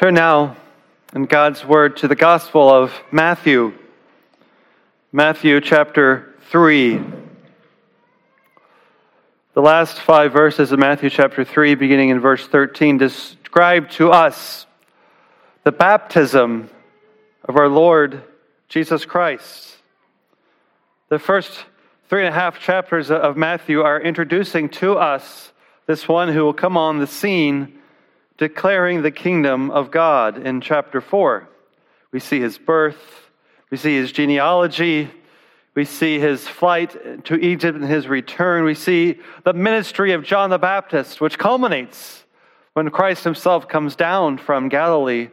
Turn now in God's Word to the Gospel of Matthew. Matthew chapter 3. The last five verses of Matthew chapter 3, beginning in verse 13, describe to us the baptism of our Lord Jesus Christ. The first three and a half chapters of Matthew are introducing to us this one who will come on the scene declaring the kingdom of God in chapter 4. We see his birth, we see his genealogy, we see his flight to Egypt and his return. We see the ministry of John the Baptist, which culminates when Christ himself comes down from Galilee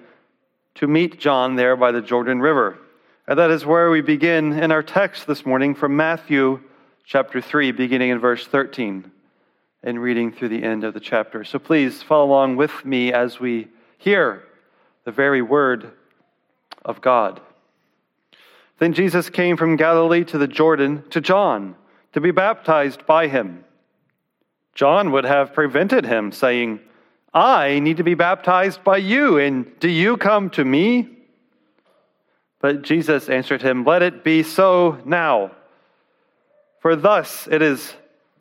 to meet John there by the Jordan River. And that is where we begin in our text this morning from Matthew chapter 3, beginning in verse 13 and reading through the end of the chapter. So please follow along with me as we hear the very word of God. Then Jesus came from Galilee to the Jordan to John to be baptized by him. John would have prevented him, saying, I need to be baptized by you, and do you come to me? But Jesus answered him, Let it be so now. For thus it is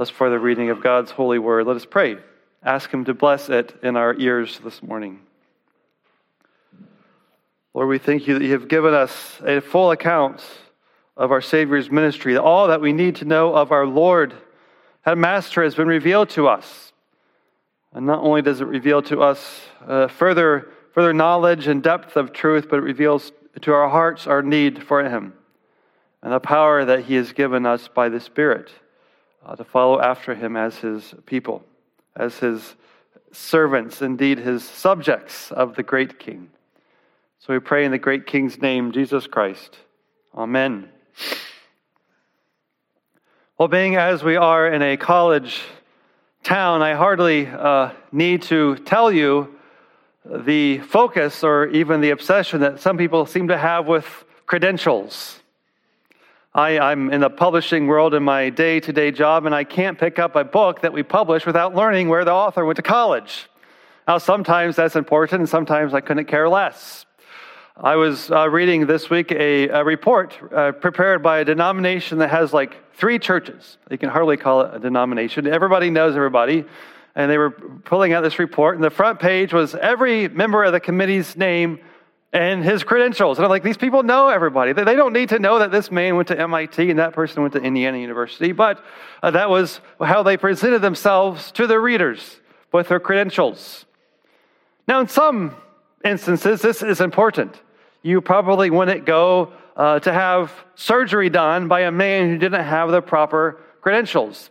Thus, for the reading of God's holy word, let us pray. Ask Him to bless it in our ears this morning. Lord, we thank you that you have given us a full account of our Savior's ministry. All that we need to know of our Lord and Master has been revealed to us. And not only does it reveal to us uh, further, further knowledge and depth of truth, but it reveals to our hearts our need for Him and the power that He has given us by the Spirit uh, to follow after him as his people, as his servants, indeed his subjects of the great king. So we pray in the great king's name, Jesus Christ. Amen. Well, being as we are in a college town, I hardly uh, need to tell you the focus or even the obsession that some people seem to have with credentials. I, am in the publishing world in my day to day job, and I can't pick up a book that we publish without learning where the author went to college. Now, sometimes that's important, and sometimes I couldn't care less. I was uh, reading this week a, a report uh, prepared by a denomination that has like three churches. You can hardly call it a denomination. Everybody knows everybody. And they were pulling out this report, and the front page was every member of the committee's name and his credentials. And I'm like, these people know everybody. They don't need to know that this man went to MIT and that person went to Indiana University, but uh, that was how they presented themselves to their readers with their credentials. Now, in some instances, this is important. You probably wouldn't go uh, to have surgery done by a man who didn't have the proper credentials.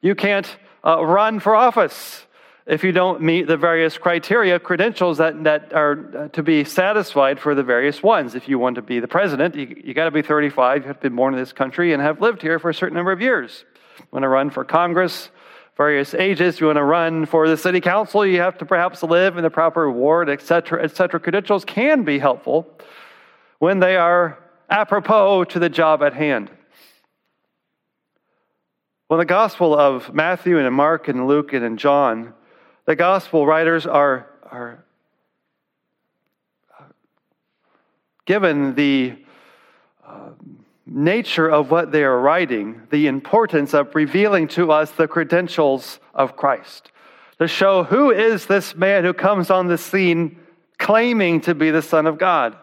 You can't uh, run for office if you don't meet the various criteria, credentials that, that are uh, to be satisfied for the various ones. If you want to be the president, you, you got to be 35, you have to be born in this country and have lived here for a certain number of years. You want to run for Congress, various ages. You want to run for the city council, you have to perhaps live in the proper ward, etc., etc. Credentials can be helpful when they are apropos to the job at hand. Well, the Gospel of Matthew and Mark and Luke and John the gospel writers are, are given the uh, nature of what they are writing, the importance of revealing to us the credentials of Christ, to show who is this man who comes on the scene claiming to be the Son of God,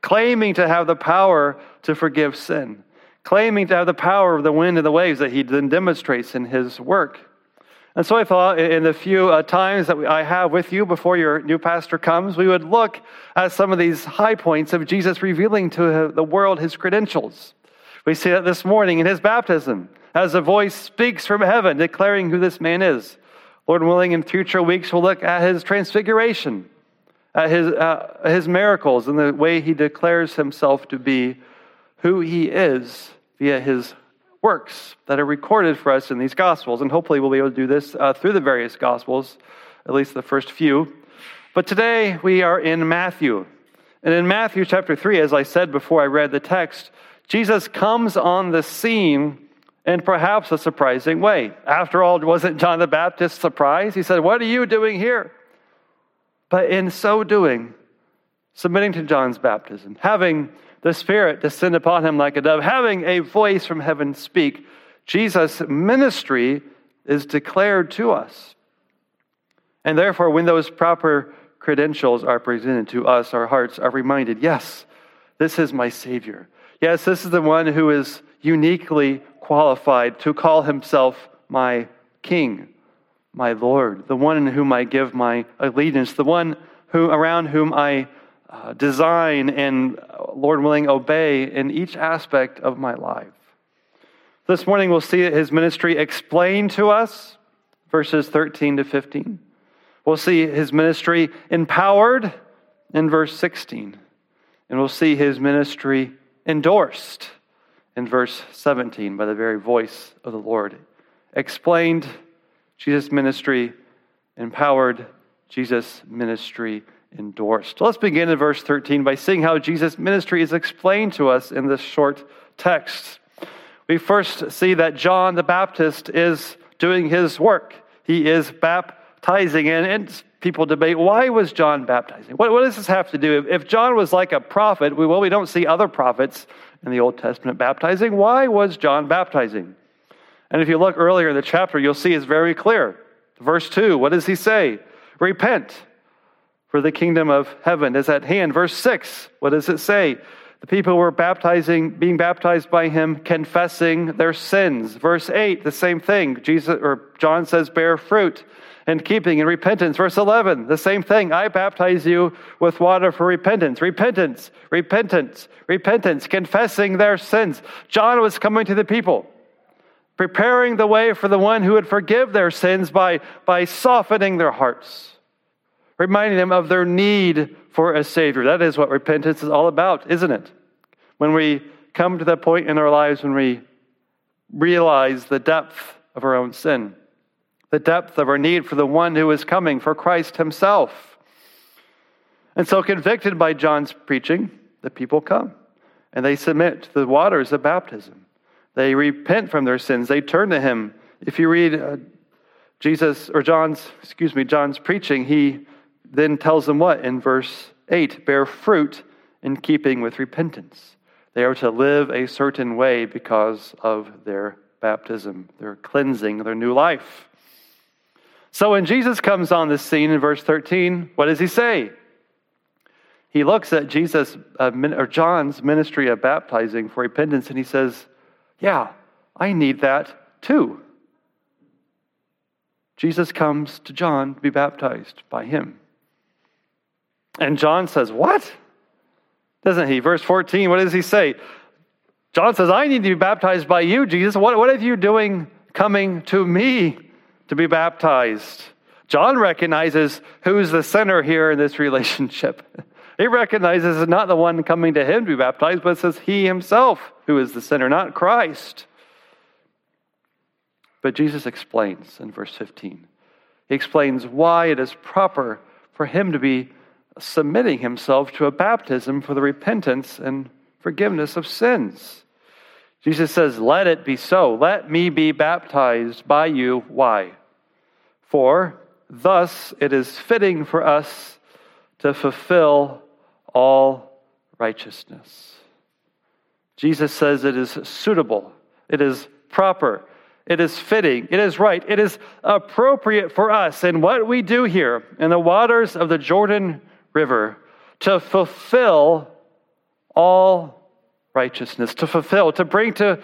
claiming to have the power to forgive sin, claiming to have the power of the wind and the waves that he then demonstrates in his work. And so I thought in the few uh, times that I have with you before your new pastor comes, we would look at some of these high points of Jesus revealing to the world his credentials. We see that this morning in his baptism, as a voice speaks from heaven declaring who this man is. Lord willing, in future weeks, we'll look at his transfiguration at his, uh, his miracles and the way he declares himself to be who he is via his works that are recorded for us in these Gospels. And hopefully, we'll be able to do this uh, through the various Gospels, at least the first few. But today, we are in Matthew. And in Matthew chapter 3, as I said before I read the text, Jesus comes on the scene in perhaps a surprising way. After all, wasn't John the Baptist surprised? He said, What are you doing here? But in so doing, submitting to John's baptism, having the Spirit descend upon him like a dove, having a voice from heaven speak, Jesus' ministry is declared to us. And therefore, when those proper credentials are presented to us, our hearts are reminded yes, this is my Savior. Yes, this is the one who is uniquely qualified to call himself my King, my Lord, the one in whom I give my allegiance, the one who, around whom I uh, design and, Lord willing, obey in each aspect of my life. This morning we'll see his ministry explained to us, verses 13 to 15. We'll see his ministry empowered in verse 16. And we'll see his ministry endorsed in verse 17 by the very voice of the Lord. Explained Jesus' ministry, empowered Jesus' ministry endorsed. Let's begin in verse 13 by seeing how Jesus' ministry is explained to us in this short text. We first see that John the Baptist is doing his work. He is baptizing, and, and people debate why was John baptizing? What, what, does this have to do? If John was like a prophet, we, well, we don't see other prophets in the Old Testament baptizing. Why was John baptizing? And if you look earlier in the chapter, you'll see it's very clear. Verse 2, what does he say? Repent for the kingdom of heaven is at hand. Verse 6, what does it say? The people were baptizing, being baptized by him, confessing their sins. Verse 8, the same thing. Jesus or John says, bear fruit and keeping in repentance. Verse 11, the same thing. I baptize you with water for repentance. Repentance, repentance, repentance, confessing their sins. John was coming to the people, preparing the way for the one who would forgive their sins by, by softening their hearts reminding them of their need for a Savior. That is what repentance is all about, isn't it? When we come to that point in our lives when we realize the depth of our own sin, the depth of our need for the one who is coming, for Christ Himself. And so, convicted by John's preaching, the people come and they submit to the waters of baptism. They repent from their sins, they turn to Him. If you read uh, Jesus or John's, excuse me, John's preaching, he then tells them what in verse 8 bear fruit in keeping with repentance. They are to live a certain way because of their baptism, their cleansing, their new life. So when Jesus comes on the scene in verse 13, what does he say? He looks at Jesus uh, or John's ministry of baptizing for repentance and he says, "Yeah, I need that too." Jesus comes to John to be baptized by him. And John says, What? Doesn't he? Verse 14, what does he say? John says, I need to be baptized by you, Jesus. What, what are you doing coming to me to be baptized? John recognizes who's the sinner here in this relationship. He recognizes it's not the one coming to him to be baptized, but it says he himself who is the sinner, not Christ. But Jesus explains in verse 15. He explains why it is proper for him to be submitting himself to a baptism for the repentance and forgiveness of sins. Jesus says, Let it be so. Let me be baptized by you. Why? For thus it is fitting for us to fulfill all righteousness. Jesus says it is suitable, it is proper, it is fitting, it is right, it is appropriate for us. And what we do here in the waters of the Jordan river to fulfill all righteousness, to fulfill, to bring to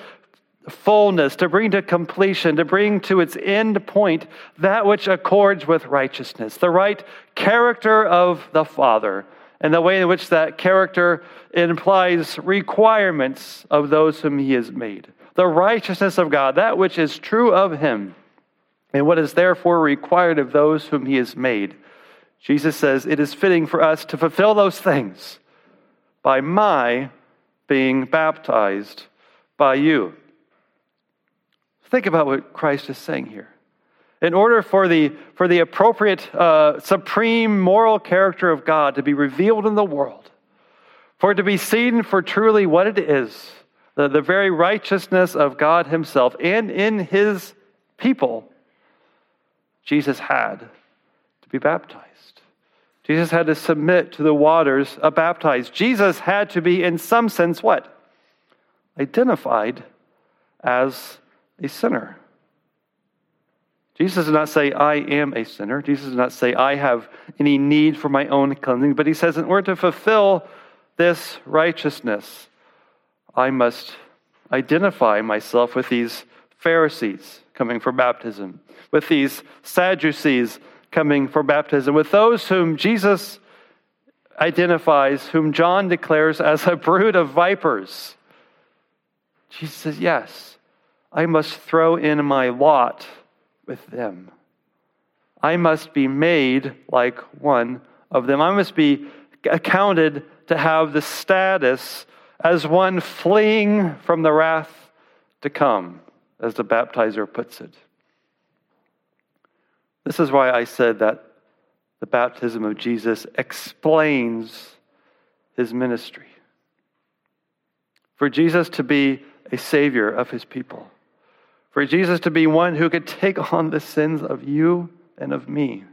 fullness, to bring to completion, to bring to its end point that which accords with righteousness, the right character of the Father, and the way in which that character implies requirements of those whom He has made. The righteousness of God, that which is true of Him, and what is therefore required of those whom He has made Jesus says it is fitting for us to fulfill those things by my being baptized by you. Think about what Christ is saying here. In order for the, for the appropriate, uh, supreme moral character of God to be revealed in the world, for it to be seen for truly what it is, the, the very righteousness of God Himself and in His people, Jesus had to be baptized. Jesus had to submit to the waters of baptized. Jesus had to be, in some sense, what? Identified as a sinner. Jesus does not say, I am a sinner. Jesus does not say, I have any need for my own cleansing. But he says, in order to fulfill this righteousness, I must identify myself with these Pharisees coming for baptism, with these Sadducees coming for baptism, with those whom Jesus identifies, whom John declares as a brood of vipers. Jesus says, Yes, I must throw in my lot with them. I must be made like one of them. I must be accounted to have the status as one fleeing from the wrath to come, as the baptizer puts it. This is why I said that the baptism of Jesus explains his ministry. For Jesus to be a savior of his people for Jesus to be one who could take on the sins of you and of me.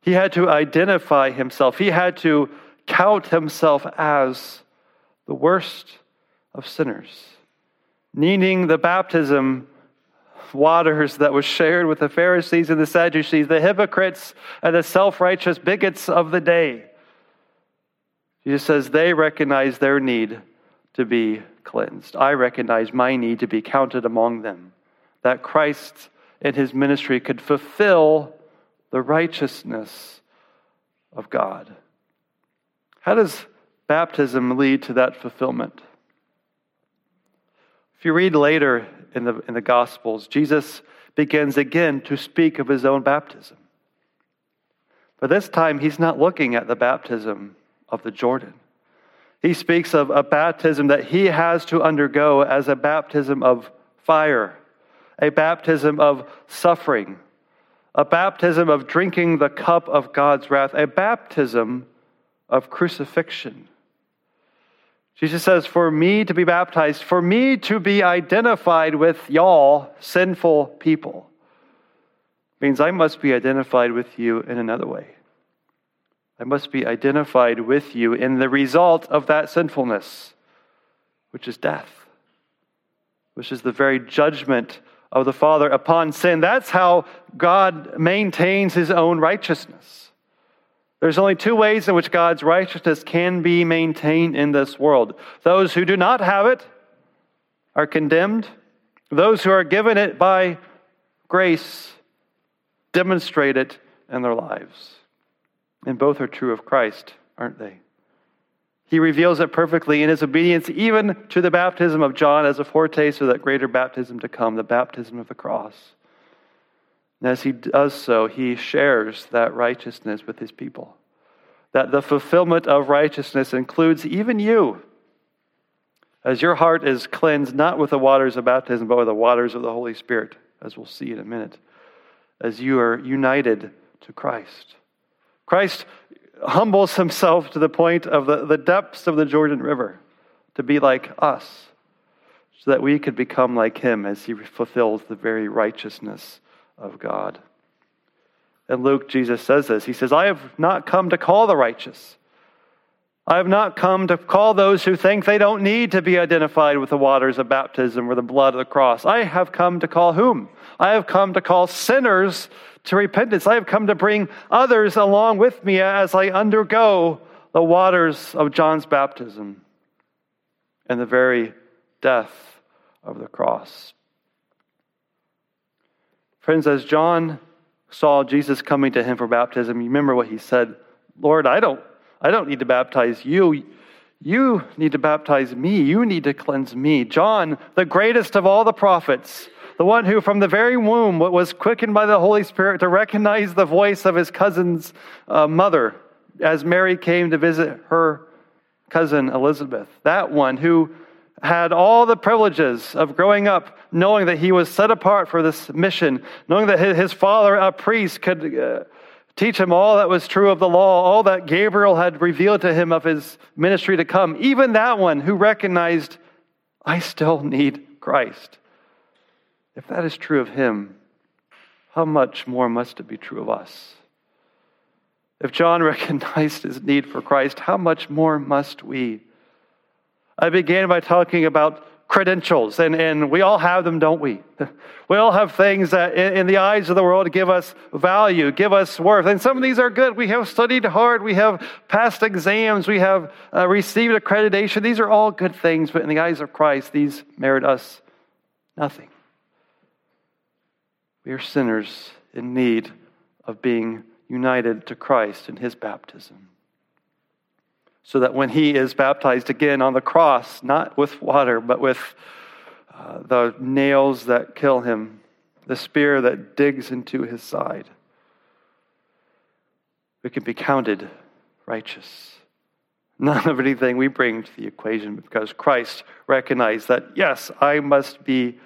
He had to identify himself, he had to count himself as the worst of sinners, needing the baptism waters that was shared with the Pharisees and the Sadducees, the hypocrites and the self righteous bigots of the day. Jesus says they recognize their need to be cleansed. I recognize my need to be counted among them, that Christ in his ministry could fulfill the righteousness of God. How does baptism lead to that fulfillment? If you read later in the, in the Gospels, Jesus begins again to speak of his own baptism. But this time, he's not looking at the baptism of the Jordan. He speaks of a baptism that he has to undergo as a baptism of fire, a baptism of suffering, a baptism of drinking the cup of God's wrath, a baptism of crucifixion. Jesus says, For me to be baptized, for me to be identified with y'all, sinful people, means I must be identified with you in another way. I must be identified with you in the result of that sinfulness, which is death, which is the very judgment of the Father upon sin. That's how God maintains his own righteousness. There's only two ways in which God's righteousness can be maintained in this world. Those who do not have it are condemned, those who are given it by grace demonstrate it in their lives. And both are true of Christ, aren't they? He reveals it perfectly in his obedience, even to the baptism of John as a foretaste of that greater baptism to come, the baptism of the cross. And as he does so, he shares that righteousness with his people. That the fulfillment of righteousness includes even you. As your heart is cleansed not with the waters of baptism, but with the waters of the Holy Spirit, as we'll see in a minute, as you are united to Christ. Christ humbles himself to the point of the, the depths of the Jordan River to be like us, so that we could become like him as he fulfills the very righteousness of God. And Luke, Jesus says this He says, I have not come to call the righteous. I have not come to call those who think they don't need to be identified with the waters of baptism or the blood of the cross. I have come to call whom? I have come to call sinners to repentance. I have come to bring others along with me as I undergo the waters of John's baptism and the very death of the cross. Friends, as John saw Jesus coming to him for baptism, you remember what he said, Lord, I don't, I don't need to baptize you. You need to baptize me. You need to cleanse me. John, the greatest of all the prophets, the one who from the very womb was quickened by the Holy Spirit to recognize the voice of his cousin's uh, mother as Mary came to visit her cousin Elizabeth. That one who had all the privileges of growing up knowing that he was set apart for this mission, knowing that his father, a priest, could uh, teach him all that was true of the law, all that Gabriel had revealed to him of his ministry to come. Even that one who recognized, I still need Christ. If that is true of him, how much more must it be true of us? If John recognized his need for Christ, how much more must we? I began by talking about credentials, and, and we all have them, don't we? We all have things that, in, in, the eyes of the world, give us value, give us worth. And some of these are good. We have studied hard, we have passed exams, we have uh, received accreditation. These are all good things, but in the eyes of Christ, these merit us nothing. We are sinners in need of being united to Christ in his baptism so that when he is baptized again on the cross, not with water, but with uh, the nails that kill him, the spear that digs into his side, we can be counted righteous. None of anything we bring to the equation because Christ recognized that, yes, I must be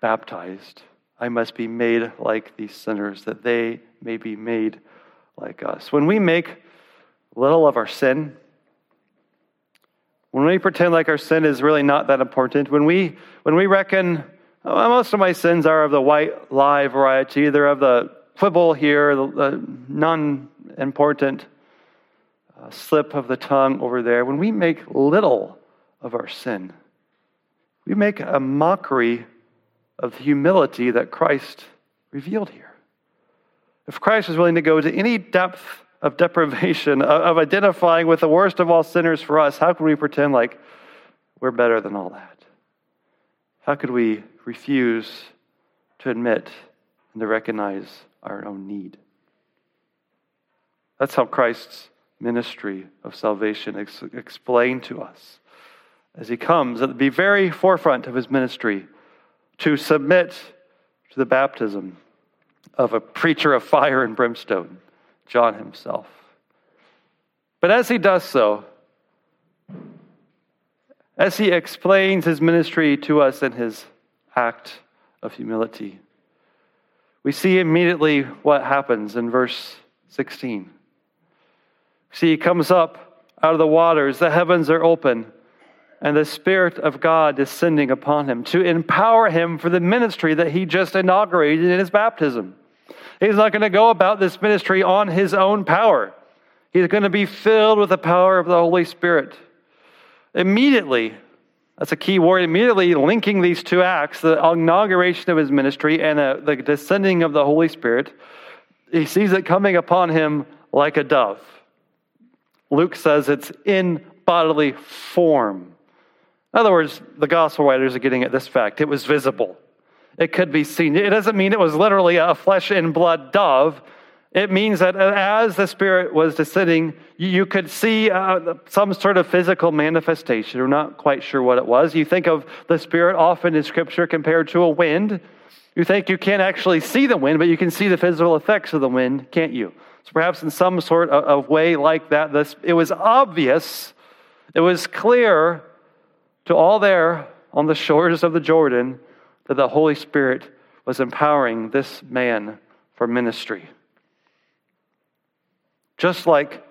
baptized. I must be made like these sinners, that they may be made like us. When we make little of our sin, when we pretend like our sin is really not that important, when we, when we reckon oh, most of my sins are of the white lie variety, they're of the quibble here, the, the non important uh, slip of the tongue over there, when we make little of our sin, we make a mockery of the humility that Christ revealed here. If Christ was willing to go to any depth of deprivation, of identifying with the worst of all sinners for us, how could we pretend like we're better than all that? How could we refuse to admit and to recognize our own need? That's how Christ's ministry of salvation is explained to us as he comes at the very forefront of his ministry to submit to the baptism of a preacher of fire and brimstone John himself. But as he does so, as he explains his ministry to us in his act of humility, we see immediately what happens in verse 16. See, he comes up out of the waters, the heavens are open, and the Spirit of God descending upon him to empower him for the ministry that he just inaugurated in his baptism. He's not going to go about this ministry on his own power. He's going to be filled with the power of the Holy Spirit. Immediately, that's a key word, immediately linking these two acts, the inauguration of his ministry and uh, the descending of the Holy Spirit, he sees it coming upon him like a dove. Luke says it's in bodily form. In other words, the gospel writers are getting at this fact. It was visible it could be seen. It doesn't mean it was literally a flesh and blood dove. It means that as the Spirit was descending, you could see uh, some sort of physical manifestation. We're not quite sure what it was. You think of the Spirit often in Scripture compared to a wind. You think you can't actually see the wind, but you can see the physical effects of the wind, can't you? So perhaps in some sort of, way like that, this, it was obvious, it was clear to all there on the shores of the Jordan that the Holy Spirit was empowering this man for ministry. Just like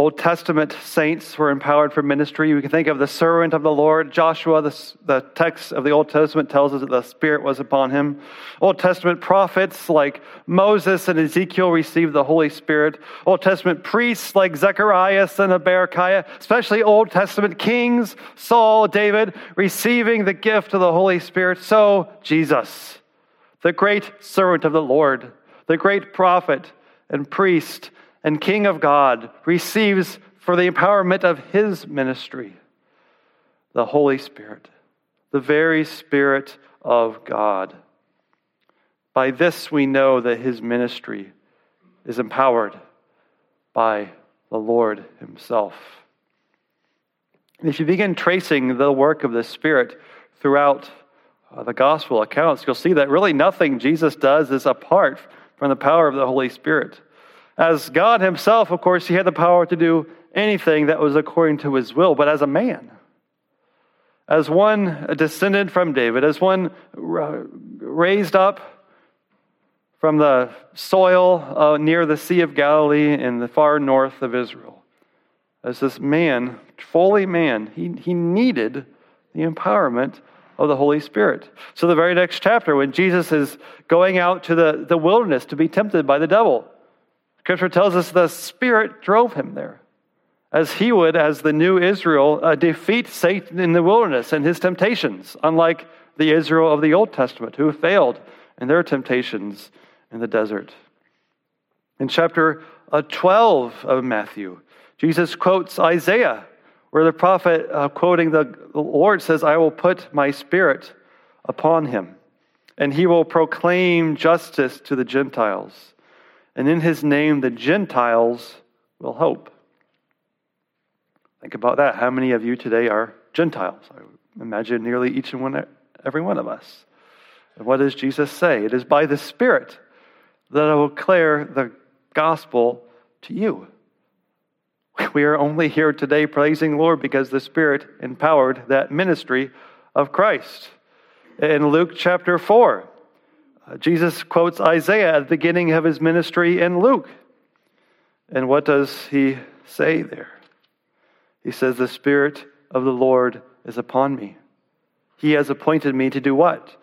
Old Testament saints were empowered for ministry. We can think of the servant of the Lord, Joshua. The, the, text of the Old Testament tells us that the Spirit was upon him. Old Testament prophets like Moses and Ezekiel received the Holy Spirit. Old Testament priests like Zechariah and Berechiah, especially Old Testament kings, Saul, David, receiving the gift of the Holy Spirit. So, Jesus, the great servant of the Lord, the great prophet and priest, and King of God receives for the empowerment of his ministry the Holy Spirit, the very Spirit of God. By this we know that his ministry is empowered by the Lord himself. If you begin tracing the work of the Spirit throughout uh, the gospel accounts, you'll see that really nothing Jesus does is apart from the power of the Holy Spirit. As God Himself, of course, He had the power to do anything that was according to His will, but as a man, as one descended from David, as one raised up from the soil uh, near the Sea of Galilee in the far north of Israel, as this man, fully man, he, he needed the empowerment of the Holy Spirit. So, the very next chapter, when Jesus is going out to the, the wilderness to be tempted by the devil, Scripture tells us the Spirit drove him there. As he would, as the new Israel, uh, defeat Satan in the wilderness and his temptations, unlike the Israel of the Old Testament, who failed in their temptations in the desert. In chapter uh, 12 of Matthew, Jesus quotes Isaiah where the prophet, uh, quoting the, the Lord, says, I will put my spirit upon him, and he will proclaim justice to the Gentiles. And in his name, the Gentiles will hope. Think about that. How many of you today are Gentiles? I imagine nearly each and one, every one of us. And what does Jesus say? It is by the Spirit that I will declare the gospel to you. We are only here today praising Lord because the Spirit empowered that ministry of Christ. In Luke chapter 4, uh, Uh, Jesus quotes Isaiah at the beginning of his ministry in Luke. And what does he say there? He says, The Spirit of the Lord is upon me. He has appointed me to do what?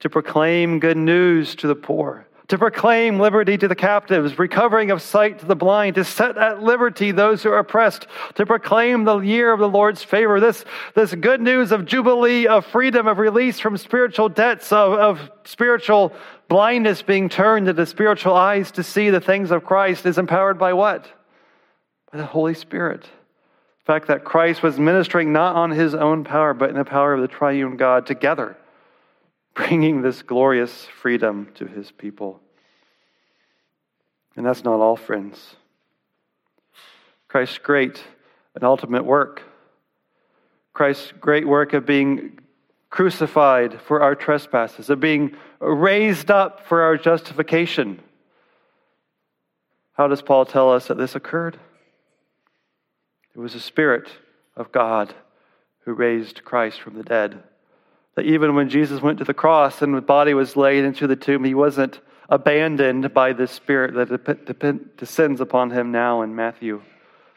To proclaim good news to the poor to proclaim liberty to the captives, recovering of sight to the blind, to set at liberty those who are oppressed, to proclaim the year of the Lord's favor. This, this good news of jubilee, of freedom, of release from spiritual debts, of, of spiritual blindness being turned into spiritual eyes to see the things of Christ is empowered by what? By the Holy Spirit. The fact that Christ was ministering not on his own power, but in the power of the triune God together bringing this glorious freedom to his people. And that's not all, friends. Christ's great and ultimate work, Christ's great work of being crucified for our trespasses, of being raised up for our justification. How does Paul tell us that this occurred? It was the Spirit of God who raised Christ from the dead. That even when Jesus went to the cross and the body was laid into the tomb, he wasn't abandoned by the Spirit that descends upon him now in Matthew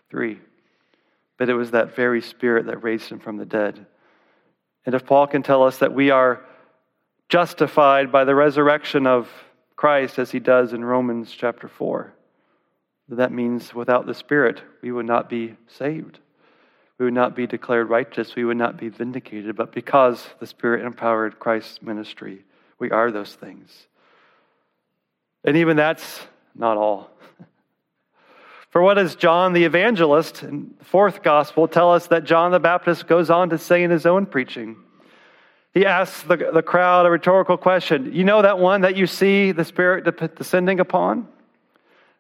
3. But it was that very Spirit that raised him from the dead. And if Paul can tell us that we are justified by the resurrection of Christ, as he does in Romans chapter 4, that means without the Spirit, we would not be saved we would not be declared righteous, we would not be vindicated, but because the Spirit empowered Christ's ministry, we are those things. And even that's not all. For what does John the evangelist in the fourth gospel tell us that John the Baptist goes on to say in his own preaching? He asks the, the crowd a rhetorical question. You know that one that you see the Spirit descending upon?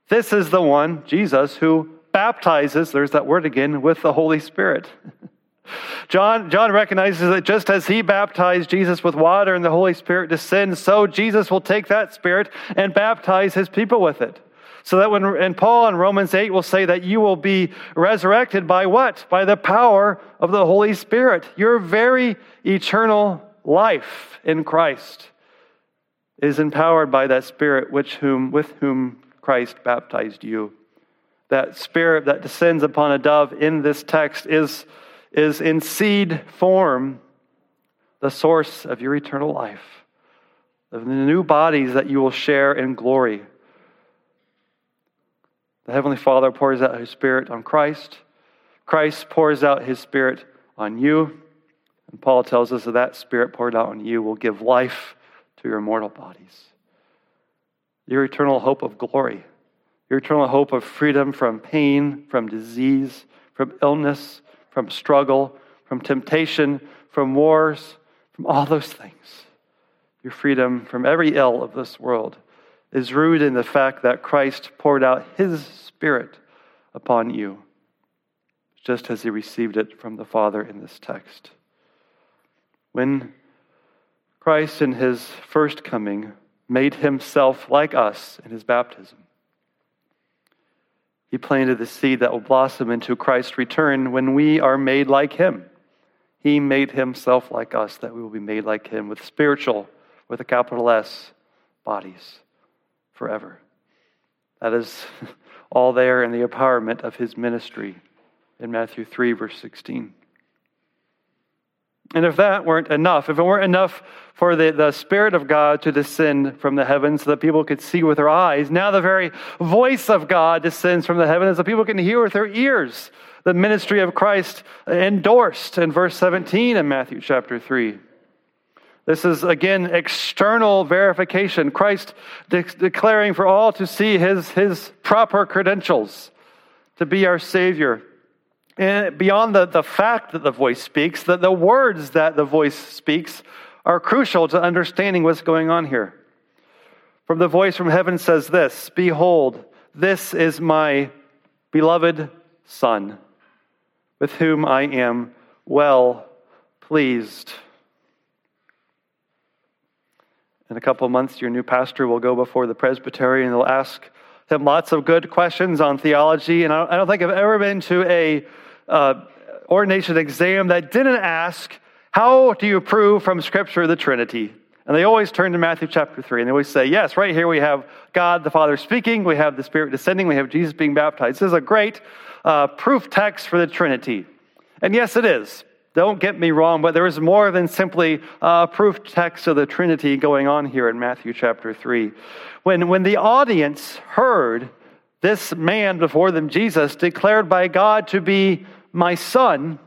This is the one, Jesus, who baptizes, there's that word again, with the Holy Spirit. John, John recognizes that just as he baptized Jesus with water and the Holy Spirit descends, so Jesus will take that Spirit and baptize his people with it. So that when, and Paul in Romans 8 will say that you will be resurrected by what? By the power of the Holy Spirit. Your very eternal life in Christ is empowered by that Spirit which whom, with whom Christ baptized you that spirit that descends upon a dove in this text is, is in seed form the source of your eternal life, of the new bodies that you will share in glory. The Heavenly Father pours out His Spirit on Christ. Christ pours out His Spirit on you. And Paul tells us that that Spirit poured out on you will give life to your mortal bodies. Your eternal hope of glory your eternal hope of freedom from pain, from disease, from illness, from struggle, from temptation, from wars, from all those things. Your freedom from every ill of this world is rooted in the fact that Christ poured out his Spirit upon you, just as he received it from the Father in this text. When Christ, in his first coming, made himself like us in his baptism. He planted the seed that will blossom into Christ's return when we are made like him. He made himself like us that we will be made like him with spiritual, with a capital S, bodies forever. That is all there in the empowerment of his ministry in Matthew 3, verse 16. And if that weren't enough, if it weren't enough for the, the Spirit of God to descend from the heavens so that people could see with their eyes, now the very voice of God descends from the heavens so that people can hear with their ears the ministry of Christ endorsed in verse 17 in Matthew chapter 3. This is again external verification. Christ de- declaring for all to see his, his proper credentials to be our Savior and beyond the, the fact that the voice speaks, that the words that the voice speaks are crucial to understanding what's going on here. From the voice from heaven says this Behold, this is my beloved Son, with whom I am well pleased. In a couple months, your new pastor will go before the presbytery and they'll ask him lots of good questions on theology. And I don't think I've ever been to a uh, ordination exam that didn't ask, How do you prove from Scripture the Trinity? And they always turn to Matthew chapter 3 and they always say, Yes, right here we have God the Father speaking, we have the Spirit descending, we have Jesus being baptized. This is a great uh, proof text for the Trinity. And yes, it is. Don't get me wrong, but there is more than simply a proof text of the Trinity going on here in Matthew chapter 3. When, when the audience heard this man before them, Jesus, declared by God to be my son,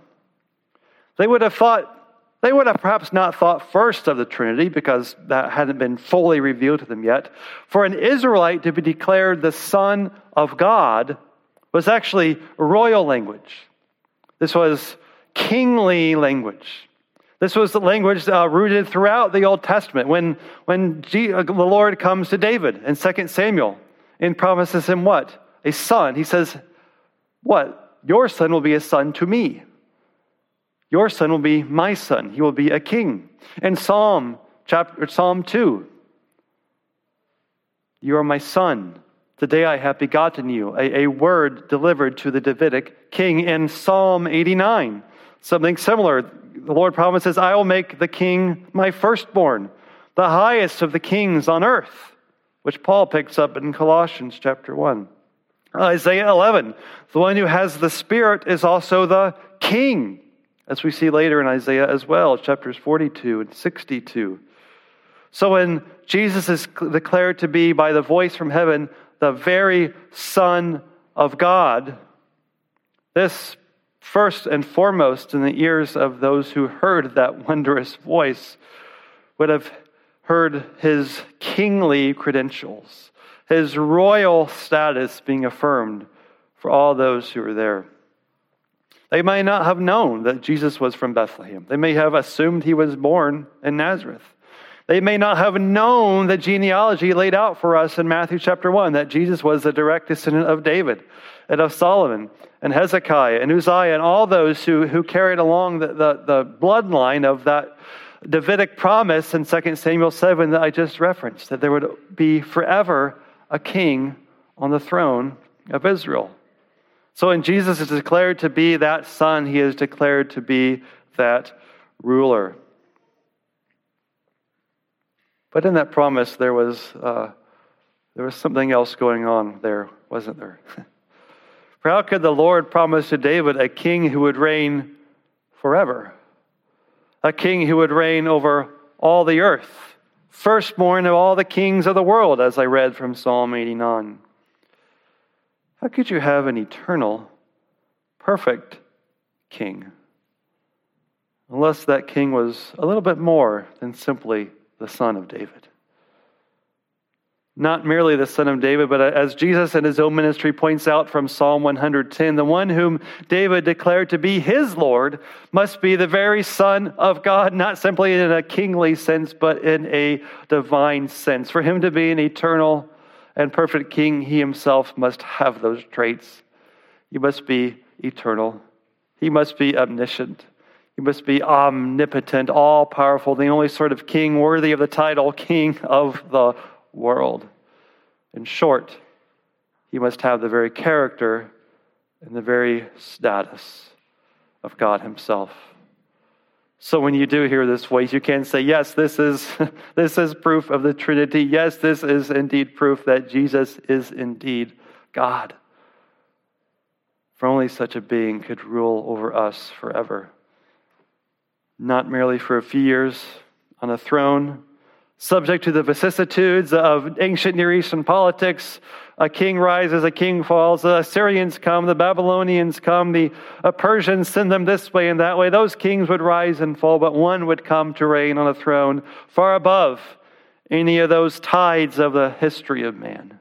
they would have thought, they would have perhaps not thought first of the Trinity because that hadn't been fully revealed to them yet. For an Israelite to be declared the Son of God was actually royal language. This was kingly language. This was the language uh, rooted throughout the Old Testament. When, when G- uh, the Lord comes to David in 2 Samuel and promises him what? A son. He says, What? Your son will be a son to me. Your son will be my son. He will be a king. In Psalm chapter Psalm 2, you are my son. Today I have begotten you. A, a word delivered to the Davidic king in Psalm 89. Something similar. The Lord promises, I will make the king my firstborn, the highest of the kings on earth, which Paul picks up in Colossians chapter 1. Isaiah 11, the one who has the Spirit is also the King, as we see later in Isaiah as well, chapters 42 and 62. So when Jesus is declared to be, by the voice from heaven, the very Son of God, this first and foremost in the ears of those who heard that wondrous voice would have heard his kingly credentials his royal status being affirmed for all those who were there. They may not have known that Jesus was from Bethlehem. They may have assumed he was born in Nazareth. They may not have known the genealogy laid out for us in Matthew chapter 1 that Jesus was the direct descendant of David and of Solomon and Hezekiah and Uzziah and all those who, who carried along the, the, the bloodline of that Davidic promise in 2 Samuel 7 that I just referenced, that there would be forever a king on the throne of Israel. So when Jesus is declared to be that son, he is declared to be that ruler. But in that promise, there was, uh, there was something else going on there, wasn't there? For how could the Lord promise to David a king who would reign forever? A king who would reign over all the earth? firstborn of all the kings of the world, as I read from Psalm 89. How could you have an eternal, perfect king? Unless that king was a little bit more than simply the son of David not merely the son of David, but uh, as Jesus in his own ministry points out from Psalm 110, the one whom David declared to be his Lord must be the very Son of God, not simply in a kingly sense, but in a divine sense. For him to be an eternal and perfect king, he himself must have those traits. He must be eternal, he must be omniscient, He must be omnipotent, all powerful, the only sort of king worthy of the title King of the world. In short, he must have the very character and the very status of God Himself. So when you do hear this voice, you can say, yes, this is, this is proof of the Trinity. Yes, this is indeed proof that Jesus is indeed God. For only such a being could rule over us forever not merely for a few years on a throne, subject to the vicissitudes of ancient Near Eastern politics. A king rises, a king falls. The Assyrians come, the Babylonians come, the Persians send them this way and that way. Those kings would rise and fall, but one would come to reign on a throne far above any of those tides of the history of man.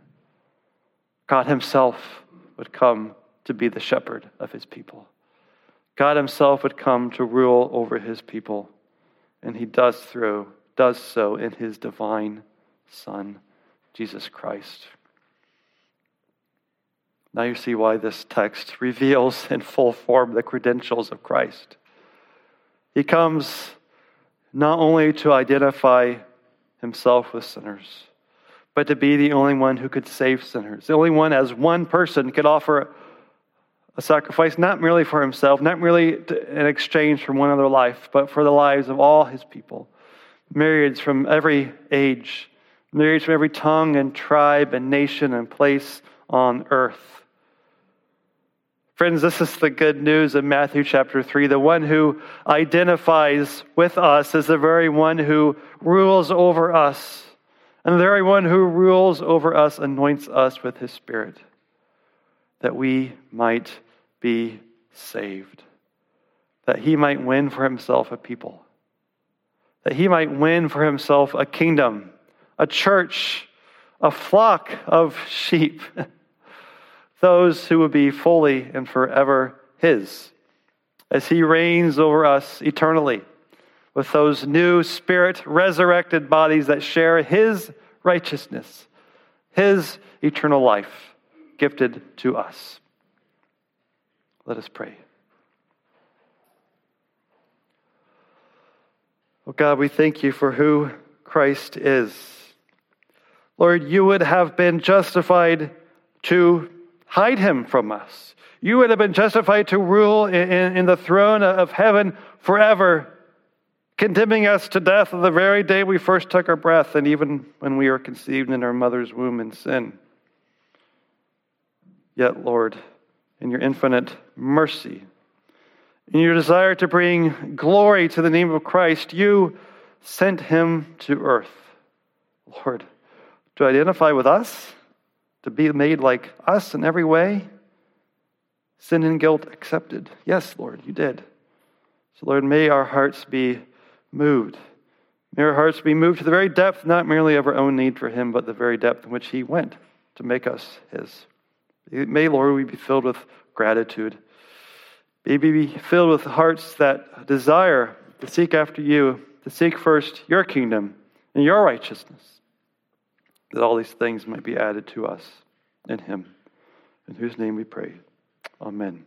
God Himself would come to be the shepherd of His people. God himself would come to rule over his people, and he does through does so in his divine son, Jesus Christ. Now you see why this text reveals in full form the credentials of Christ. He comes not only to identify himself with sinners, but to be the only one who could save sinners. The only one, as one person, could offer a sacrifice not merely for himself, not merely in exchange for one other life, but for the lives of all his people. Myriads from every age, myriads from every tongue and tribe and nation and place on earth. Friends, this is the good news of Matthew chapter 3. The one who identifies with us is the very one who rules over us. And the very one who rules over us anoints us with his Spirit that we might be saved, that he might win for himself a people, that he might win for himself a kingdom, a church, a flock of sheep, those who would be fully and forever his, as he reigns over us eternally with those new spirit resurrected bodies that share his righteousness, his eternal life gifted to us. Let us pray. Oh God, we thank you for who Christ is. Lord, you would have been justified to hide him from us. You would have been justified to rule in, in, the throne of heaven forever, condemning us to death the very day we first took our breath, and even when we were conceived in our mother's womb in sin. Yet, Lord, in your infinite mercy. In your desire to bring glory to the name of Christ, you sent him to earth. Lord, to identify with us, to be made like us in every way, sin and guilt accepted. Yes, Lord, you did. So, Lord, may our hearts be moved. May our hearts be moved to the very depth, not merely of our own need for Him, but the very depth in which He went to make us His. May, Lord, we be filled with gratitude. May be filled with hearts that desire to seek after you, to seek first your kingdom and your righteousness, that all these things might be added to us in Him, in whose name we pray. Amen.